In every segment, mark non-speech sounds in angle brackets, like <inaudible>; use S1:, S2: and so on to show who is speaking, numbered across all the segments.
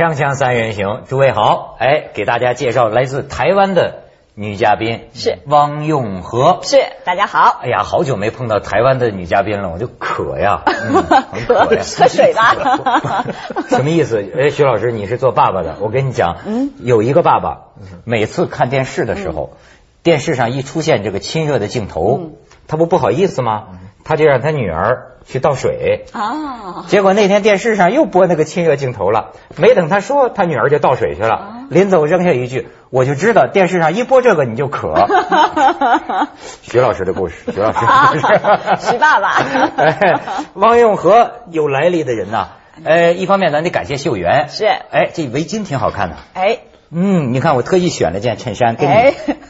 S1: 锵锵三人行，诸位好，哎，给大家介绍来自台湾的女嘉宾，
S2: 是
S1: 汪永和。
S2: 是，大家好。
S1: 哎呀，好久没碰到台湾的女嘉宾了，我就渴呀，<laughs> 渴呀，
S2: 喝水吧。<laughs>
S1: 什么意思？哎，徐老师，你是做爸爸的，我跟你讲，
S2: 嗯
S1: 有一个爸爸，每次看电视的时候，电视上一出现这个亲热的镜头，
S2: 嗯
S1: 他不不好意思吗？他就让他女儿去倒水。
S2: 啊，
S1: 结果那天电视上又播那个亲热镜头了，没等他说，他女儿就倒水去了。
S2: 啊
S1: 临走扔下一句：“我就知道电视上一播这个你就渴。<laughs> ”徐老师的故事，徐老师的故事，
S2: 啊徐爸爸 <laughs>
S1: 哎，汪永和有来历的人呐。呃，一方面咱得感谢秀媛，
S2: 是
S1: 哎，这围巾挺好看的。
S2: 哎，
S1: 嗯，你看我特意选了件衬衫跟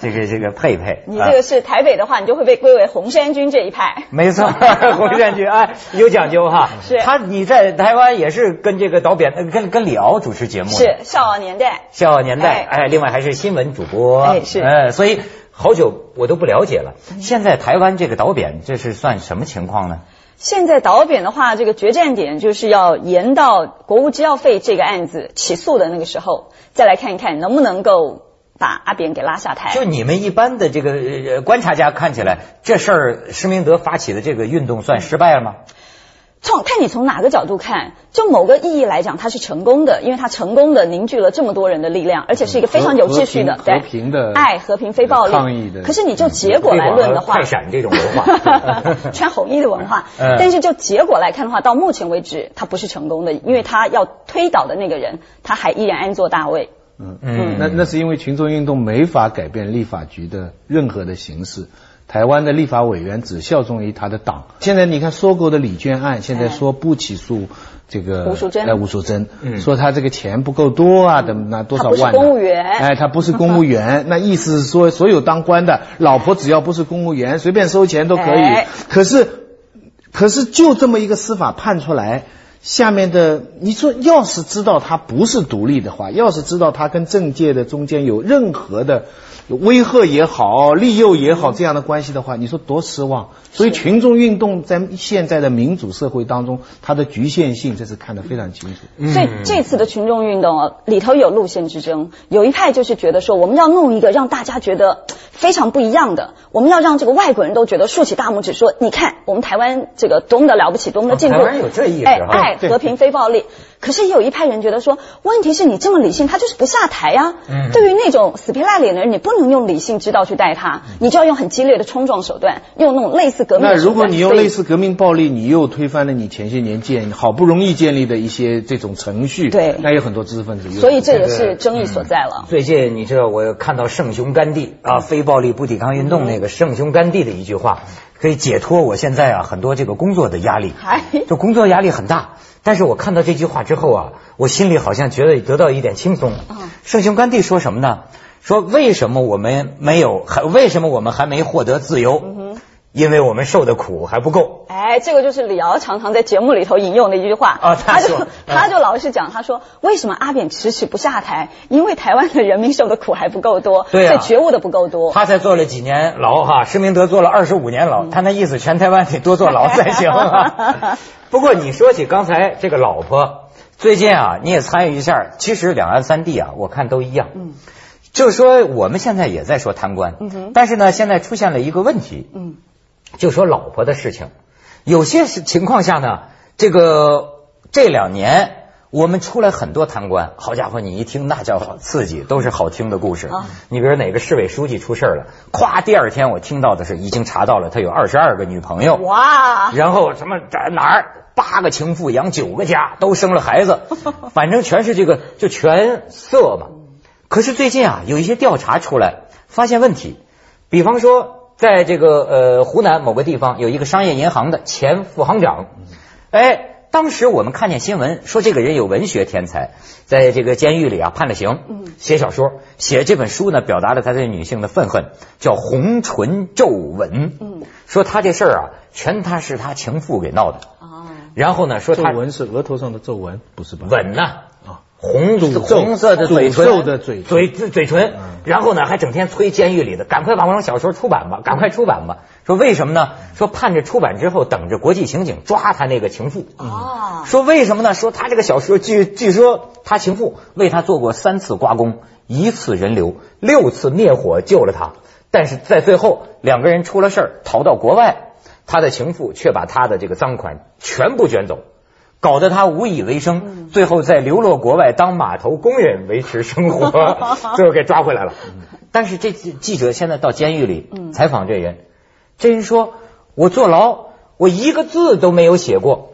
S1: 这个这个配配。<laughs>
S2: 你这个是台北的话，你就会被归为红衫军这一派。
S1: 没错，<laughs> 红山军哎有讲究哈。
S2: 是
S1: 他你在台湾也是跟这个导演呃跟跟李敖主持节目
S2: 是笑傲年代。
S1: 笑傲年代
S2: 哎
S1: 哎，另外还是新闻主播
S2: 哎是
S1: 哎，所以好久我都不了解了。现在台湾这个导扁这是算什么情况呢？
S2: 现在导扁的话，这个决战点就是要延到国务机要费这个案子起诉的那个时候，再来看一看能不能够把阿扁给拉下台。
S1: 就你们一般的这个观察家看起来，这事儿施明德发起的这个运动算失败了吗？
S2: 从看你从哪个角度看，就某个意义来讲，它是成功的，因为它成功的凝聚了这么多人的力量，而且是一个非常有秩序的，
S3: 和
S2: 对
S3: 和平的
S2: 爱、和平、非暴力
S3: 抗议的
S2: 可是你就结果来论的话，
S1: 推广了快闪这种文化 <laughs>
S2: 穿红衣的文化
S1: 嗯，
S2: 但是就结果来看的话，到目前为止，它不是成功的，因为他要推倒的那个人，他还依然安坐大位。
S3: 嗯
S1: 嗯
S3: 那那是因为群众运动没法改变立法局的任何的形式。台湾的立法委员只效忠于他的党。现在你看收购的李娟案，现在说不起诉这个
S2: 吴淑珍
S3: 哎，吴淑珍，
S1: 嗯
S3: 说他这个钱不够多啊，等那多少
S2: 他不是
S3: 万呢？
S2: 公务员
S3: 哎，他不是公务员，<laughs> 那意思是说，所有当官的老婆只要不是公务员，随便收钱都可以
S2: 哎。
S3: 可是，可是就这么一个司法判出来。下面的你说，要是知道他不是独立的话，要是知道他跟政界的中间有任何的威吓也好、利诱也好这样的关系的话，你说多失望。所以群众运动在现在的民主社会当中，它的局限性这是看得非常清楚。
S2: 所以这次的群众运动啊，里头有路线之争，有一派就是觉得说，我们要弄一个让大家觉得非常不一样的，我们要让这个外国人都觉得竖起大拇指说，你看我们台湾这个多么的了不起，多么的进步。
S1: 哦台湾有这意思
S2: 哎，和平、非暴力。可是也有一派人觉得说，问题是你这么理性，他就是不下台呀、
S1: 嗯
S2: 对于那种死皮赖脸的人，你不能用理性之道去待他，你就要用很激烈的冲撞手段，用那种类似革命的手段。
S3: 那如果你用类似革命暴力，你又推翻了你前些年建好不容易建立的一些这种程序，
S2: 对
S3: 那有很多知识分子又。
S2: 所以这也是争议所在了。
S1: 最近你知道，我看到圣雄甘地啊，非暴力不抵抗运动那个圣雄甘地的一句话，可以解脱我现在啊很多这个工作的压力
S2: 哎，
S1: 就工作压力很大。但是我看到这句话之后啊，我心里好像觉得得到一点轻松。圣雄甘地说什么呢？说为什么我们没有还为什么我们还没获得自由？因为我们受的苦还不够。
S2: 哎，这个就是李敖常常在节目里头引用的一句话
S1: 啊他
S2: 就
S1: 说 <laughs>
S2: 他就老是讲，他说为什么阿扁迟迟不下台？因为台湾的人民受的苦还不够多，
S1: 对啊
S2: 觉悟的不够多。
S1: 他才坐了几年牢哈，施明德坐了二十五年牢，他那意思全台湾得多坐牢才行啊。<laughs> 不过你说起刚才这个老婆，最近啊你也参与一下，其实两岸三地啊，我看都一样。
S2: 嗯
S1: 就是说我们现在也在说贪官，但是呢，现在出现了一个问题，
S2: 嗯，
S1: 就说老婆的事情，有些情况下呢，这个这两年。我们出来很多贪官，好家伙，你一听那叫刺激，都是好听的故事。
S2: 啊。
S1: 你比如哪个市委书记出事儿了，咵，第二天我听到的是已经查到了他有二十二个女朋友，
S2: 哇，
S1: 然后什么在哪儿八个情妇养九个家，都生了孩子，<laughs> 反正全是这个就全色嘛。可是最近啊，有一些调查出来，发现问题，比方说在这个呃湖南某个地方有一个商业银行的前副行长，哎。当时我们看见新闻说这个人有文学天才，在这个监狱里啊判了刑，写小说，写这本书呢，表达了他对女性的愤恨，叫《红唇皱纹》。
S2: 嗯，
S1: 说他这事儿啊，全他是他情妇给闹的。
S2: 啊，
S1: 然后呢，说他
S3: 皱纹是额头上的皱纹，不是吧？
S1: 吻呐、
S3: 啊
S1: 红
S3: 诅咒
S1: 红色的嘴唇，
S3: 的嘴
S1: 嘴嘴嘴唇，然后呢还整天催监狱里的，赶快把我们小说出版吧，赶快出版吧。说为什么呢？说盼着出版之后，等着国际刑警抓他那个情妇。
S2: 哦，
S1: 说为什么呢？说他这个小说据据说他情妇为他做过三次刮宫，一次人流，六次灭火救了他，但是在最后两个人出了事儿，逃到国外，他的情妇却把他的这个赃款全部卷走。搞得他无以为生，最后在流落国外当码头工人维持生活，<laughs> 最后给抓回来了。但是这记者现在到监狱里采访这人，这人说：“我坐牢，我一个字都没有写过。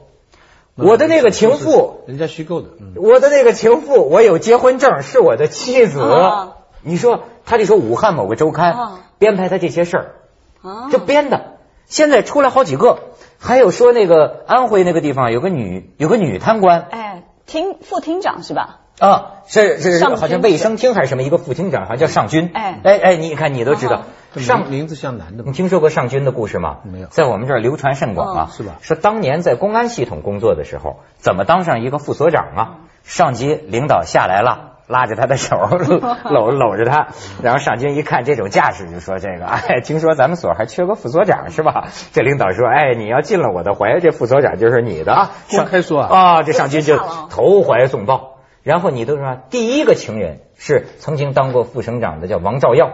S1: 我的那个情妇，
S3: 人家虚构的，嗯
S1: 我的那个情妇，我有结婚证，是我的妻子。
S2: 啊
S1: 你说，他就说武汉某个周刊
S2: 啊
S1: 编排他这些事儿，
S2: 啊
S1: 这编的。现在出来好几个，还有说那个安徽那个地方有个女有个女贪官
S2: 哎，厅副厅长是吧？
S1: 啊，是是
S2: 上
S1: 好像卫生厅还是什么一个副厅长，好像叫尚军。
S2: 哎
S1: 哎哎，你看你都知道
S3: 这
S1: 尚
S3: 名名字像男的？
S1: 你听说过尚军的故事吗？
S3: 没有
S1: 在我们这儿流传甚广啊，
S3: 是吧
S1: 说当年在公安系统工作的时候，怎么当上一个副所长啊？上级领导下来了。拉着他的手，<laughs> 搂搂着他，然后上军一看这种架势，就说：“这个，哎，听说咱们所还缺个副所长是吧？”这领导说：“哎，你要进了我的怀，这副所长就是你的。”
S3: 啊公开说啊
S1: 啊，这上军就投怀送抱。然后你都说，第一个情人是曾经当过副省长的，叫王兆耀；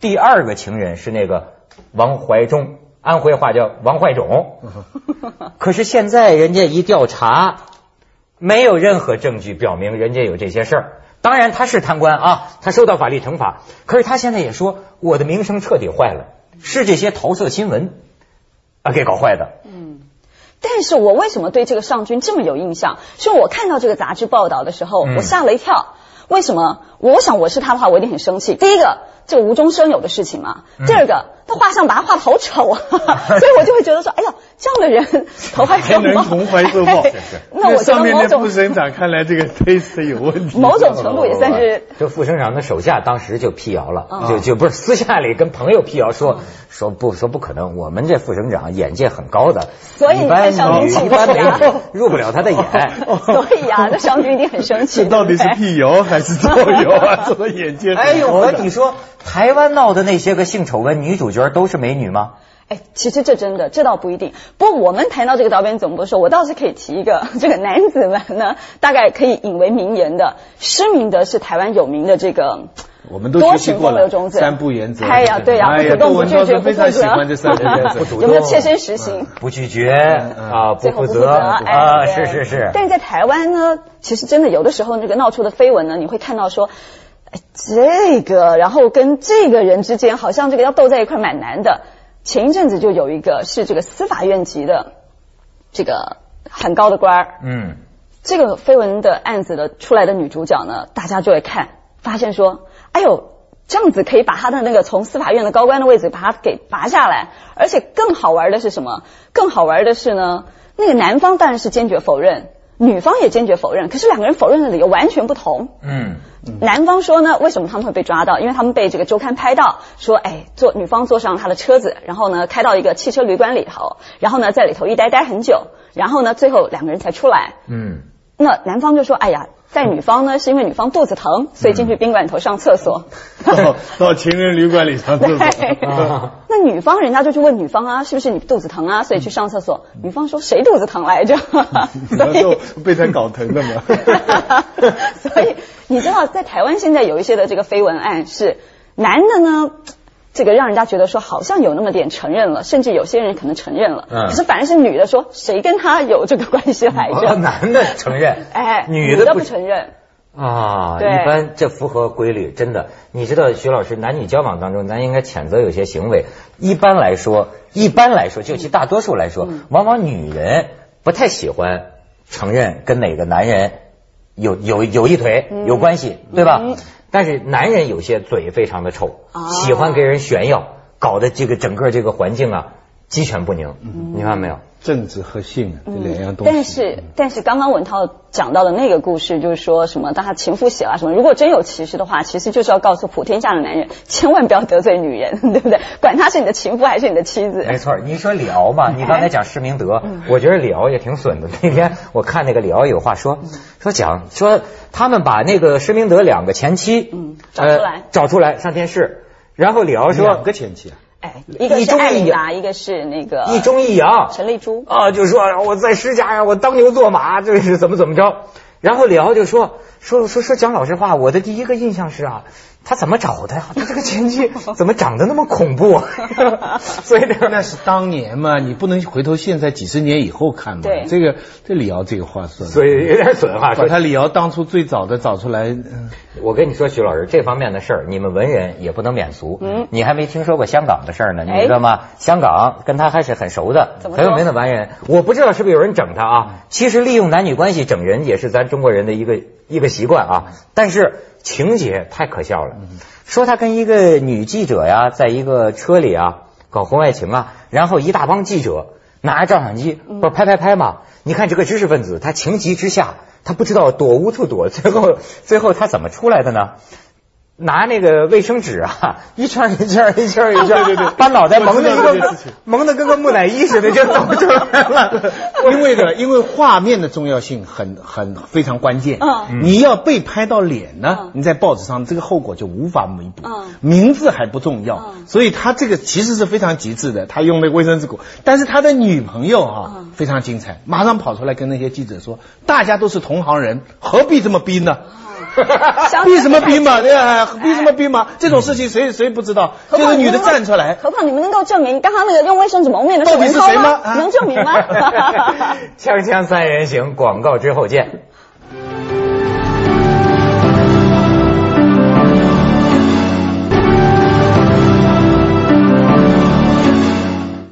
S1: 第二个情人是那个王怀忠，安徽话叫王怀种。<laughs> 可是现在人家一调查，没有任何证据表明人家有这些事儿。当然他是贪官啊，他受到法律惩罚。可是他现在也说，我的名声彻底坏了，是这些桃色新闻啊给搞坏的。
S2: 嗯但是我为什么对这个尚军这么有印象？是我看到这个杂志报道的时候，
S1: 嗯
S2: 我吓了一跳。为什么？我想我是他的话，我一定很生气。第一个，这无中生有的事情嘛；
S1: 嗯
S2: 第二个，他画像把他画的好丑啊，<laughs> 所以我就会觉得说，哎呀，这样的人投怀
S3: 还
S2: 送抱，<laughs> 那我觉
S3: 上
S2: 得某种
S3: 面的副省长看来这个 taste 有问题。
S2: 某种程度也算是
S1: 这副省长的手下当时就辟谣了，
S2: 嗯
S1: 就就不是私下里跟朋友辟谣说 <laughs> 说不说不可能，我们这副省长眼界很高的，
S2: 所以
S1: 一般
S2: 你看上
S1: 女
S2: 军
S1: 一般美
S2: 气呀
S1: 女入不了他的眼。
S2: 所以啊，这尚军一定很生气。
S3: 这到底是辟谣还是造谣啊？这么眼界很高的？
S1: 哎呦，我跟你说，台湾闹的那些个性丑闻女主角都是美女吗？
S2: 哎，其实这真的，这倒不一定。不过我们谈到这个导演总部的时候，我倒是可以提一个，<laughs> 这个男子们呢，大概可以引为名言的，施明德是台湾有名的这个
S3: 我们都
S2: 多情
S3: 学习过了
S2: 风流种子，
S3: 三不原则。
S2: 哎呀，对呀，不主动不拒绝不负责
S3: 欢这三不原则。
S1: 不主动
S2: 有没有切身实行？
S1: 不拒绝啊，不
S2: 负
S1: 负责啊，是是是。
S2: 但是在台湾呢，其实真的有的时候那个闹出的绯闻呢，你会看到说，哎，这个然后跟这个人之间好像这个要斗在一块蛮难的。前一阵子就有一个是这个司法院级的这个很高的官儿，
S1: 嗯，
S2: 这个绯闻的案子的出来的女主角呢，大家就会看，发现说，哎呦，这样子可以把她的那个从司法院的高官的位置把她给拔下来，而且更好玩的是什么？更好玩的是呢，那个男方当然是坚决否认，女方也坚决否认，可是两个人否认的理由完全不同。
S1: 嗯，
S2: 男方说呢，为什么他们会被抓到？因为他们被这个周刊拍到，说，哎，坐女方坐上他的车子，然后呢开到一个汽车旅馆里头，然后呢在里头一待待很久，然后呢最后两个人才出来。
S1: 嗯，
S2: 那男方就说，哎呀，在女方呢是因为女方肚子疼，所以进去宾馆里头上厕所。
S3: 到到情人旅馆里上厕所。<laughs>
S2: 对那女方人家就去问女方啊，是不是你肚子疼啊，所以去上厕所？女方说谁肚子疼来着？<laughs> 所
S3: 然后
S2: 以
S3: 被他搞疼的嘛。<laughs>
S2: 所以你知道，在台湾现在有一些的这个绯闻案是男的呢，这个让人家觉得说好像有那么点承认了，甚至有些人可能承认了，
S1: 嗯
S2: 可是反而是女的说谁跟他有这个关系来着？
S1: 哦男的承认，<laughs>
S2: 哎，
S1: 女的不
S2: 的不承认。
S1: 啊，一般这符合规律，真的。你知道，徐老师，男女交往当中，咱应该谴责有些行为。一般来说，一般来说，就其大多数来说，往往女人不太喜欢承认跟哪个男人有有有一腿有关系，对吧？但是男人有些嘴非常的臭，
S2: 啊
S1: 喜欢给人炫耀，搞得这个整个这个环境啊鸡犬不宁，你看到没有？
S3: 政治和性啊，这两样东西。
S2: 但是，但是刚刚文涛讲到的那个故事，就是说什么，当他情妇写了什么，如果真有歧视的话，其实就是要告诉普天下的男人，千万不要得罪女人，<laughs> 对不对？管他是你的情妇还是你的妻子。
S1: 没错，你说李敖嘛，你刚才讲施明德，我觉得李敖也挺损的。那天我看那个李敖有话说，说讲说他们把那个施明德两个前妻，
S2: 嗯，找出来，
S1: 找出来上电视，然后李敖说
S3: 两个前妻啊。
S2: 哎，一个是艾琳达，一个是那个
S1: 一中一阳，
S2: 陈丽珠
S1: 啊，就说我在施家呀，我当牛做马，这是怎么怎么着？然后李敖就说说说说讲老实话，我的第一个印象是啊。他怎么找的呀？他这个前妻怎么长得那么恐怖？<laughs> 所以
S3: 那是当年嘛，你不能回头现在几十年以后看嘛。
S2: 对，
S3: 这个这李敖这个话说的，
S1: 所以有点损哈。
S3: 把他李敖当初最早的找出来。
S1: 我跟你说，徐老师，这方面的事儿，你们文人也不能免俗。嗯。你还没听说过香港的事儿呢，你知道吗？香港跟他还是很熟的，很有名的文人。我不知道是不是有人整他啊？其实利用男女关系整人也是咱中国人的一个一个习惯啊。但是。情节太可笑了，说他跟一个女记者呀，在一个车里啊搞婚外情啊，然后一大帮记者拿着照相机不是拍拍拍嘛？你看这个知识分子，他情急之下，他不知道躲无处躲，最后最后他怎么出来的呢？拿那个卫生纸啊，一圈一圈一圈一圈，
S3: 对对，
S1: 把脑袋蒙的一个蒙的跟个木乃伊似的就走出来了。<laughs>
S3: 因为呢，因为画面的重要性很很非常关键。嗯，你要被拍到脸呢，你在报纸上这个后果就无法弥补。嗯，名字还不重要，所以他这个其实是非常极致的。他用那个卫生纸裹，但是他的女朋友哈非常精彩，马上跑出来跟那些记者说：“大家都是同行人，何必这么逼呢？”逼什么逼嘛？对呀，逼什么逼嘛？这种事情谁谁不知道？就是女的站出来，
S2: 何况你们能够证明刚刚那个用卫生纸蒙面的是
S3: 文涛吗？
S2: 能证明吗？<laughs>
S1: 锵锵三人行，广告之后见。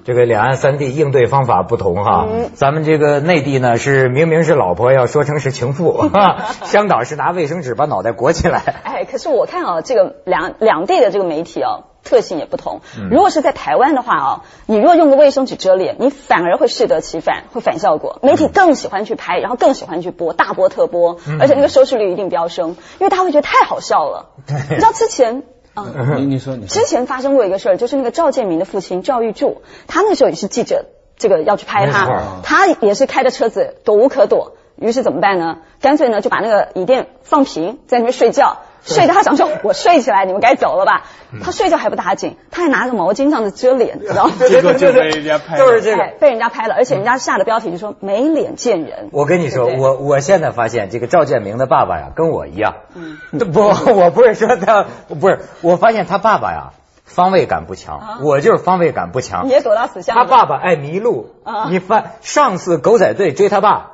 S1: 这个两岸三地应对方法不同哈，咱们这个内地呢是明明是老婆要说成是情妇，<laughs> 香港是拿卫生纸把脑袋裹起来。
S2: 哎，可是我看啊，这个两两地的这个媒体啊，特性也不同。如果是在台湾的话啊，你如果用个卫生纸遮脸，你反而会适得其反，会反效果。媒体更喜欢去拍，然后更喜欢去播，大播特播，而且那个收视率一定飙升，因为大家会觉得太好笑了。<laughs> 你知道之前。
S3: 啊，你你说你
S2: 之前发生过一个事儿，就是那个赵建明的父亲赵玉柱，他那时候也是记者，这个要去拍他，他也是开着车子躲无可躲，于是怎么办呢？干脆呢就把那个椅垫放平，在那边睡觉。睡着，他想说：“我睡起来，你们该走了吧？”他睡觉还不打紧，他还拿个毛巾这样子遮脸，知道吗？
S3: 结果就被人家 <laughs> 拍，
S1: 就是这个
S2: 被人家拍了，而且人家下的标题就说“没脸见人”。
S1: 我跟你说，我我现在发现这个赵建明的爸爸呀，跟我一样。嗯，不，我不是说他，不是，我发现他爸爸呀，方位感不强，我就是方位感不强。
S2: 你也躲到死巷。
S1: 他爸爸爱迷路。你翻上次狗仔队追他爸。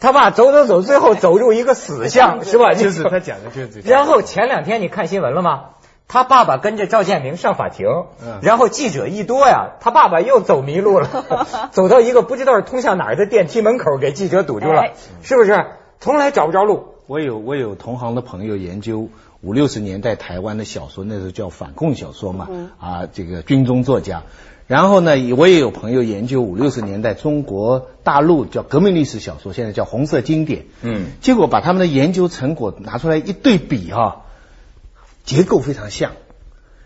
S1: 他爸走走走，最后走入一个死巷，<laughs> 是吧？
S3: 就是他讲的就是这
S1: 然后前两天你看新闻了吗？他爸爸跟着赵建明上法庭，然后记者一多呀，他爸爸又走迷路了，<laughs> 走到一个不知道是通向哪儿的电梯门口，给记者堵住了，是不是？从来找不着路。
S3: 我有我有同行的朋友研究五六十年代台湾的小说，那时候叫反共小说嘛，啊，这个军中作家。然后呢，我也有朋友研究五六十年代中国大陆叫革命历史小说，现在叫红色经典。嗯，结果把他们的研究成果拿出来一对比哈，结构非常像，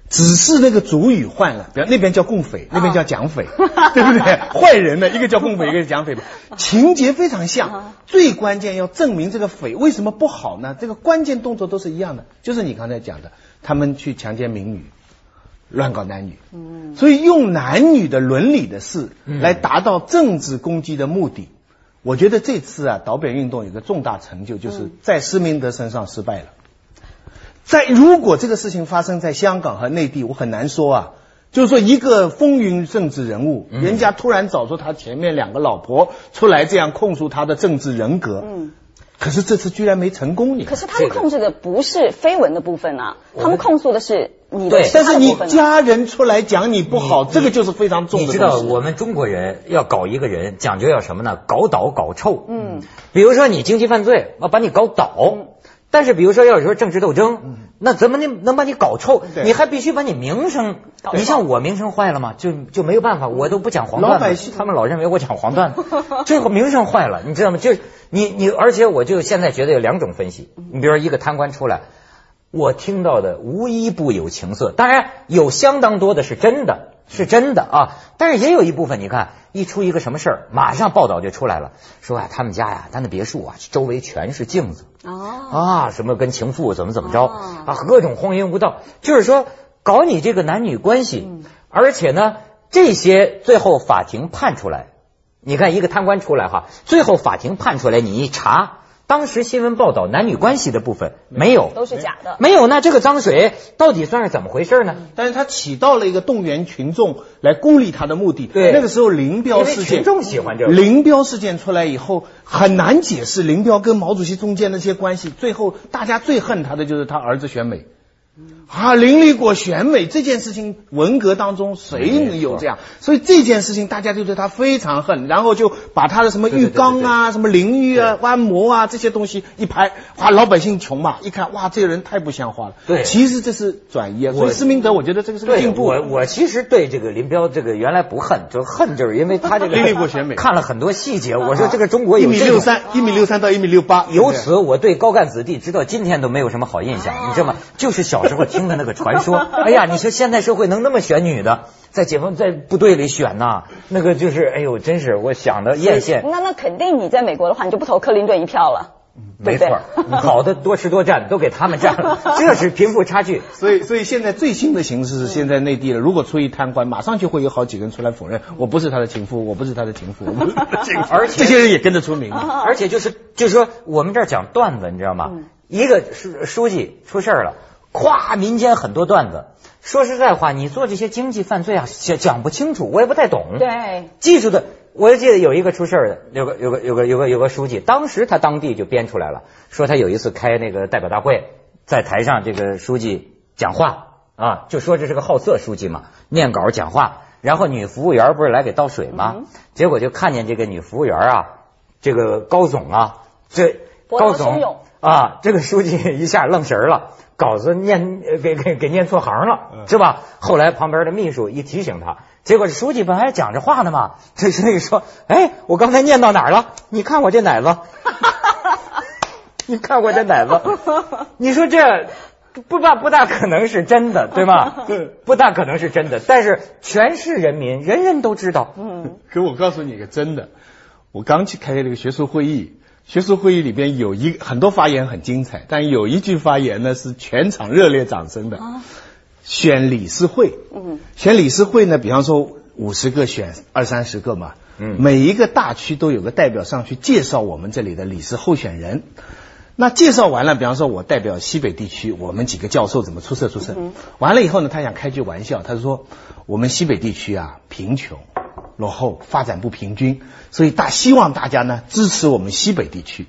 S3: 只是那个主语换了，比如那边叫共匪，那边叫蒋匪，对不对？<laughs> 坏人呢，一个叫共匪，一个是蒋匪，情节非常像。最关键要证明这个匪为什么不好呢？这个关键动作都是一样的，就是你刚才讲的，他们去强奸民女。乱搞男女，嗯，所以用男女的伦理的事来达到政治攻击的目的，我觉得这次啊导扁运动有个重大成就，就是在施明德身上失败了。在如果这个事情发生在香港和内地，我很难说啊，就是说一个风云政治人物，人家突然找出他前面两个老婆出来这样控诉他的政治人格，嗯。可是这次居然没成功，你
S2: 可是他们控制的不是绯闻的部分啊，他们控诉的是你的。
S3: 但是你家人出来讲你不好，这个就是非常重的。
S1: 你知道我们中国人要搞一个人，讲究要什么呢？搞倒搞臭。嗯。比如说你经济犯罪，我把你搞倒，但是比如说要有时候政治斗争，那怎么能能把你搞臭？你还必须把你名声，你像我名声坏了嘛，就就没有办法，我都不讲黄段子
S3: 老百姓，
S1: 他们老认为我讲黄段子，<laughs> 最后名声坏了，你知道吗？就你你，而且我就现在觉得有两种分析，你比如说一个贪官出来。我听到的无一不有情色，当然有相当多的是真的，是真的啊。但是也有一部分，你看一出一个什么事儿，马上报道就出来了，说啊他们家呀，他那别墅啊，周围全是镜子
S2: 哦，
S1: 啊，什么跟情妇怎么怎么着
S2: 哦
S1: 啊，各种荒淫无道，就是说搞你这个男女关系，而且呢，这些最后法庭判出来，你看一个贪官出来哈，最后法庭判出来，你一查。当时新闻报道男女关系的部分没有，
S2: 都是假的。
S1: 没有，那这个脏水到底算是怎么回事呢？
S3: 但是它起到了一个动员群众来孤立他的目的。
S1: 对
S3: 那个时候林彪事件，
S1: 群众喜欢这个
S3: 林彪事件出来以后，很难解释林彪跟毛主席中间那些关系。最后大家最恨他的就是他儿子选美。啊，林立果选美这件事情，文革当中谁能有这样？所以这件事情大家就对他非常恨，然后就把他的什么浴缸啊、什么淋浴啊、按摩啊这些东西一拍，哇，老百姓穷嘛，一看哇，这个人太不像话了。
S1: 对
S3: 其实这是转移啊。所以
S1: 我
S3: 施明德，我觉得这个是个，进步。
S1: 我我其实对这个林彪这个原来不恨，就恨就是因为他这个
S3: 历历过选美
S1: 看了很多细节。<laughs> 我说这个中国
S3: 一米六三，一米六三到一米六八，
S1: 由此我对高干子弟直到今天都没有什么好印象，你知道吗？就是小时候听的那个传说。哎呀，你说现代社会能那么选女的，在解放在部队里选呐，那个就是哎呦，真是我想的艳羡。
S2: 那那肯定你在美国的话，你就不投克林顿一票了。
S1: 没错，好的多吃多占都给他们占了，这是贫富差距。<laughs>
S3: 所以，所以现在最新的形势是，现在内地了，如果出一贪官，马上就会有好几个人出来否认，我不是他的情妇，我不是他的情妇，<laughs> 我不是他的情妇，
S1: 而且
S3: 这些人也跟着出名。
S1: 而且就是就是说，我们这儿讲段子，你知道吗？一个书书记出事儿了，咵，民间很多段子。说实在话，你做这些经济犯罪啊，讲讲不清楚，我也不太懂。
S2: 对，
S1: 技术的，我就记得有一个出事儿的，有个有个有个有个有个书记，当时他当地就编出来了，说他有一次开那个代表大会，在台上这个书记讲话啊，就说这是个好色书记嘛，念稿讲话，然后女服务员不是来给倒水吗？
S2: 嗯
S1: 结果就看见这个女服务员啊，这个高总啊，这高总啊，这个书记一下愣神儿了。稿子念呃给给给念错行了，是吧？后来旁边的秘书一提醒他，结果这书记本来讲着话呢嘛，这书记说：“哎，我刚才念到哪儿了？你看我这奶子，<laughs> 你看我这奶子，你说这不大不大可能是真的，对吗？不大可能是真的，但是全市人民人人都知道，
S2: 嗯，
S3: 可我告诉你个真的，我刚去开这个学术会议，学术会议里边有一很多发言很精彩，但有一句发言呢是全场热烈掌声的。选理事会，
S2: 嗯，
S3: 选理事会呢，比方说五十个选二三十个嘛，
S1: 嗯
S3: 每一个大区都有个代表上去介绍我们这里的理事候选人。那介绍完了，比方说我代表西北地区，我们几个教授怎么出色出色？完了以后呢，他想开句玩笑，他说我们西北地区啊贫穷、落后、发展不平均，所以大希望大家呢支持我们西北地区。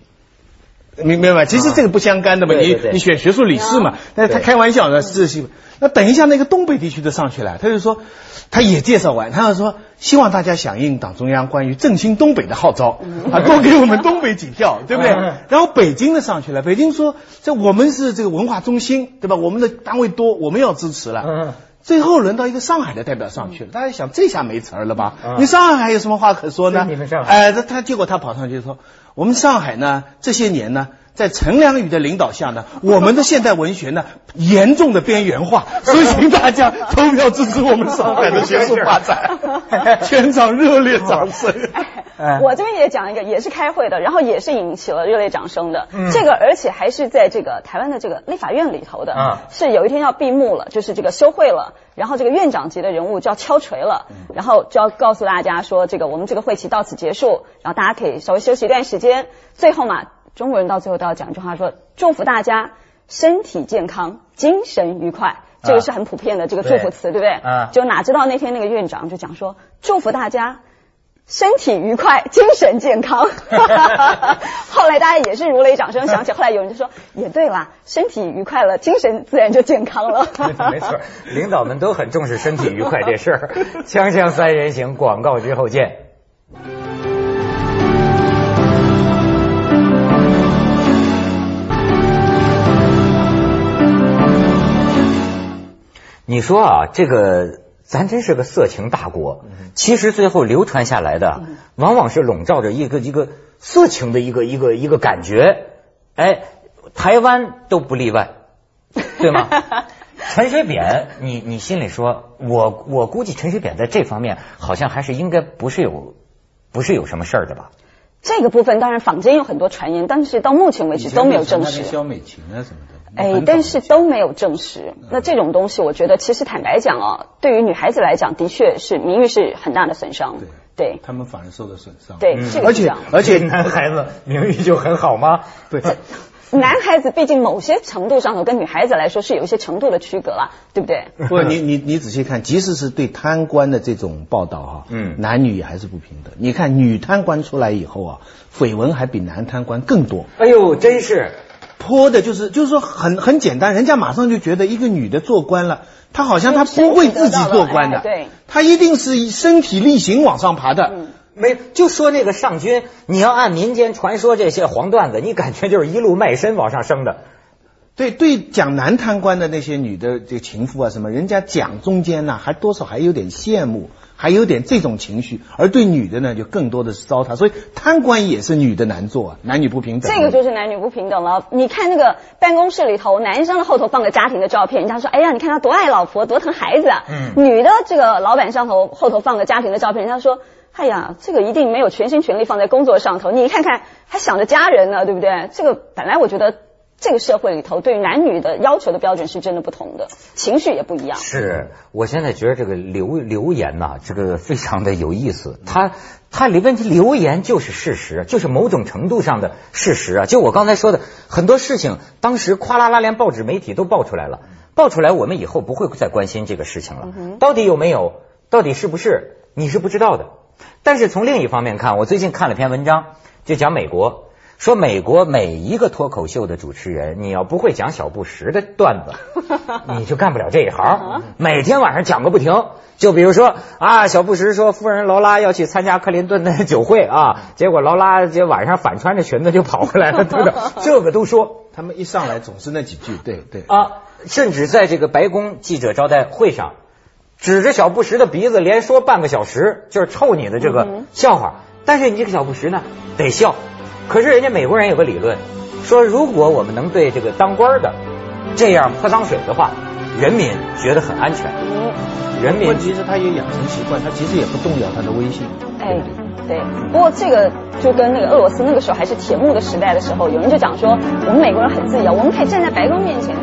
S3: 明明白吗？其实这个不相干的嘛，你你选学术理事嘛，但是他开玩笑的是西北。那等一下那个东北地区的上去了，他就说，他也介绍完，他就说希望大家响应党中央关于振兴东北的号召，啊，多给我们东北几票，<laughs> 对不对
S1: 嗯？
S3: 然后北京的上去了，北京说这我们是这个文化中心，对吧？我们的单位多，我们要支持了。
S1: 嗯
S3: 最后轮到一个上海的代表上去了，大家想这下没词儿了吧？
S1: 嗯
S3: 你上海还有什么话可说呢？
S1: 你们上海
S3: 哎，他他结果他跑上去说，我们上海呢这些年呢，在陈良宇的领导下呢，我们的现代文学呢 <laughs> 严重的边缘化，<laughs> 所以请大家投票支持我们上海的学术发展。<laughs> 全场热烈掌声。
S1: 哎
S2: 我这边也讲一个，也是开会的，然后也是引起了热烈掌声的。
S1: 嗯
S2: 这个而且还是在这个台湾的这个立法院里头的，
S1: 啊
S2: 是有一天要闭幕了，就是这个休会了，然后这个院长级的人物就要敲锤了，然后就要告诉大家说，这个我们这个会期到此结束，然后大家可以稍微休息一段时间。最后嘛，中国人到最后都要讲一句话说，祝福大家身体健康，精神愉快。这个是很普遍的这个祝福词，对不对？
S1: 啊
S2: 就哪知道那天那个院长就讲说，祝福大家身体愉快，精神健康。<laughs> 后来大家也是如雷掌声响起。后来有人就说，也对啦，身体愉快了，精神自然就健康了。<laughs>
S1: 没错，领导们都很重视身体愉快这事儿。<laughs> 锵锵三人行，广告之后见。你说啊，这个咱真是个色情大国，其实最后流传下来的，往往是笼罩着一个一个色情的一个一个一个感觉。哎，台湾都不例外，对吗？陈水扁，你你心里说，我我估计陈水扁在这方面好像还是应该不是有不是有什么事儿的吧？
S2: 这个部分当然坊间有很多传言，但是到目前为止都没有证实。
S3: 肖美琴啊什么的。
S2: 哎，但是都没有证实。那这种东西，我觉得其实坦白讲啊，对于女孩子来讲，的确是名誉是很大的损伤。
S3: 对，
S2: 对，
S3: 他们反而受到损伤。
S2: 对，
S3: 而且而且
S1: 男孩子名誉就很好吗？
S3: 对。<laughs>
S2: 男孩子毕竟某些程度上头跟女孩子来说是有一些程度的区隔了，对不对？<laughs>
S3: 不，你你你仔细看，即使是对贪官的这种报道哈，嗯，男女也还是不平等。你看女贪官出来以后啊，绯闻还比男贪官更多。
S1: 哎呦，真是
S3: 泼的，就是就是说很很简单，人家马上就觉得一个女的做官了，她好像她不会自己做官的，
S2: 对，
S3: 她一定是以身体力行往上爬的。
S1: 没，就说那个上君，你要按民间传说这些黄段子，你感觉就是一路卖身往上升的。
S3: 对对，讲男贪官的那些女的这个情妇啊什么，人家讲中间呢，还多少还有点羡慕，还有点这种情绪；而对女的呢，就更多的是糟蹋。所以贪官也是女的难做，啊，男女不平等。
S2: 这个就是男女不平等了。你看那个办公室里头，男生的后头放个家庭的照片，人家说：“哎呀，你看他多爱老婆，多疼孩子啊。”嗯。女的这个老板上头后头放个家庭的照片，人家说。哎呀，这个一定没有全心全力放在工作上头。你看看，还想着家人呢，对不对？这个本来我觉得这个社会里头对男女的要求的标准是真的不同的，情绪也不一样。
S1: 是我现在觉得这个留留言呐，这个非常的有意思。他他里问题留言就是事实，就是某种程度上的事实啊。就我刚才说的很多事情，当时哗啦啦连报纸媒体都爆出来了，爆出来我们以后不会再关心这个事情了。到底有没有？到底是不是？你是不知道的。但是从另一方面看，我最近看了篇文章，就讲美国，说美国每一个脱口秀的主持人，你要不会讲小布什的段子，<laughs> 你就干不了这一行。每天晚上讲个不停。就比如说啊，小布什说夫人劳拉要去参加克林顿的酒会啊，结果劳拉这晚上反穿着裙子就跑回来了，对不对？<laughs> 这个都说。
S3: 他们一上来总是那几句，对对。
S1: 啊，甚至在这个白宫记者招待会上。指着小布什的鼻子连说半个小时，就是臭你的这个笑话。但是你这个小布什呢，得笑。可是人家美国人有个理论，说如果我们能对这个当官的这样泼脏水的话，人民觉得很安全。人民
S3: 其实他也养成习惯，他其实也不动摇他的威信。哎，
S2: 对。不过这个就跟那个俄罗斯那个时候还是铁幕的时代的时候，有人就讲说，我们美国人很自由，我们可以站在白宫面前。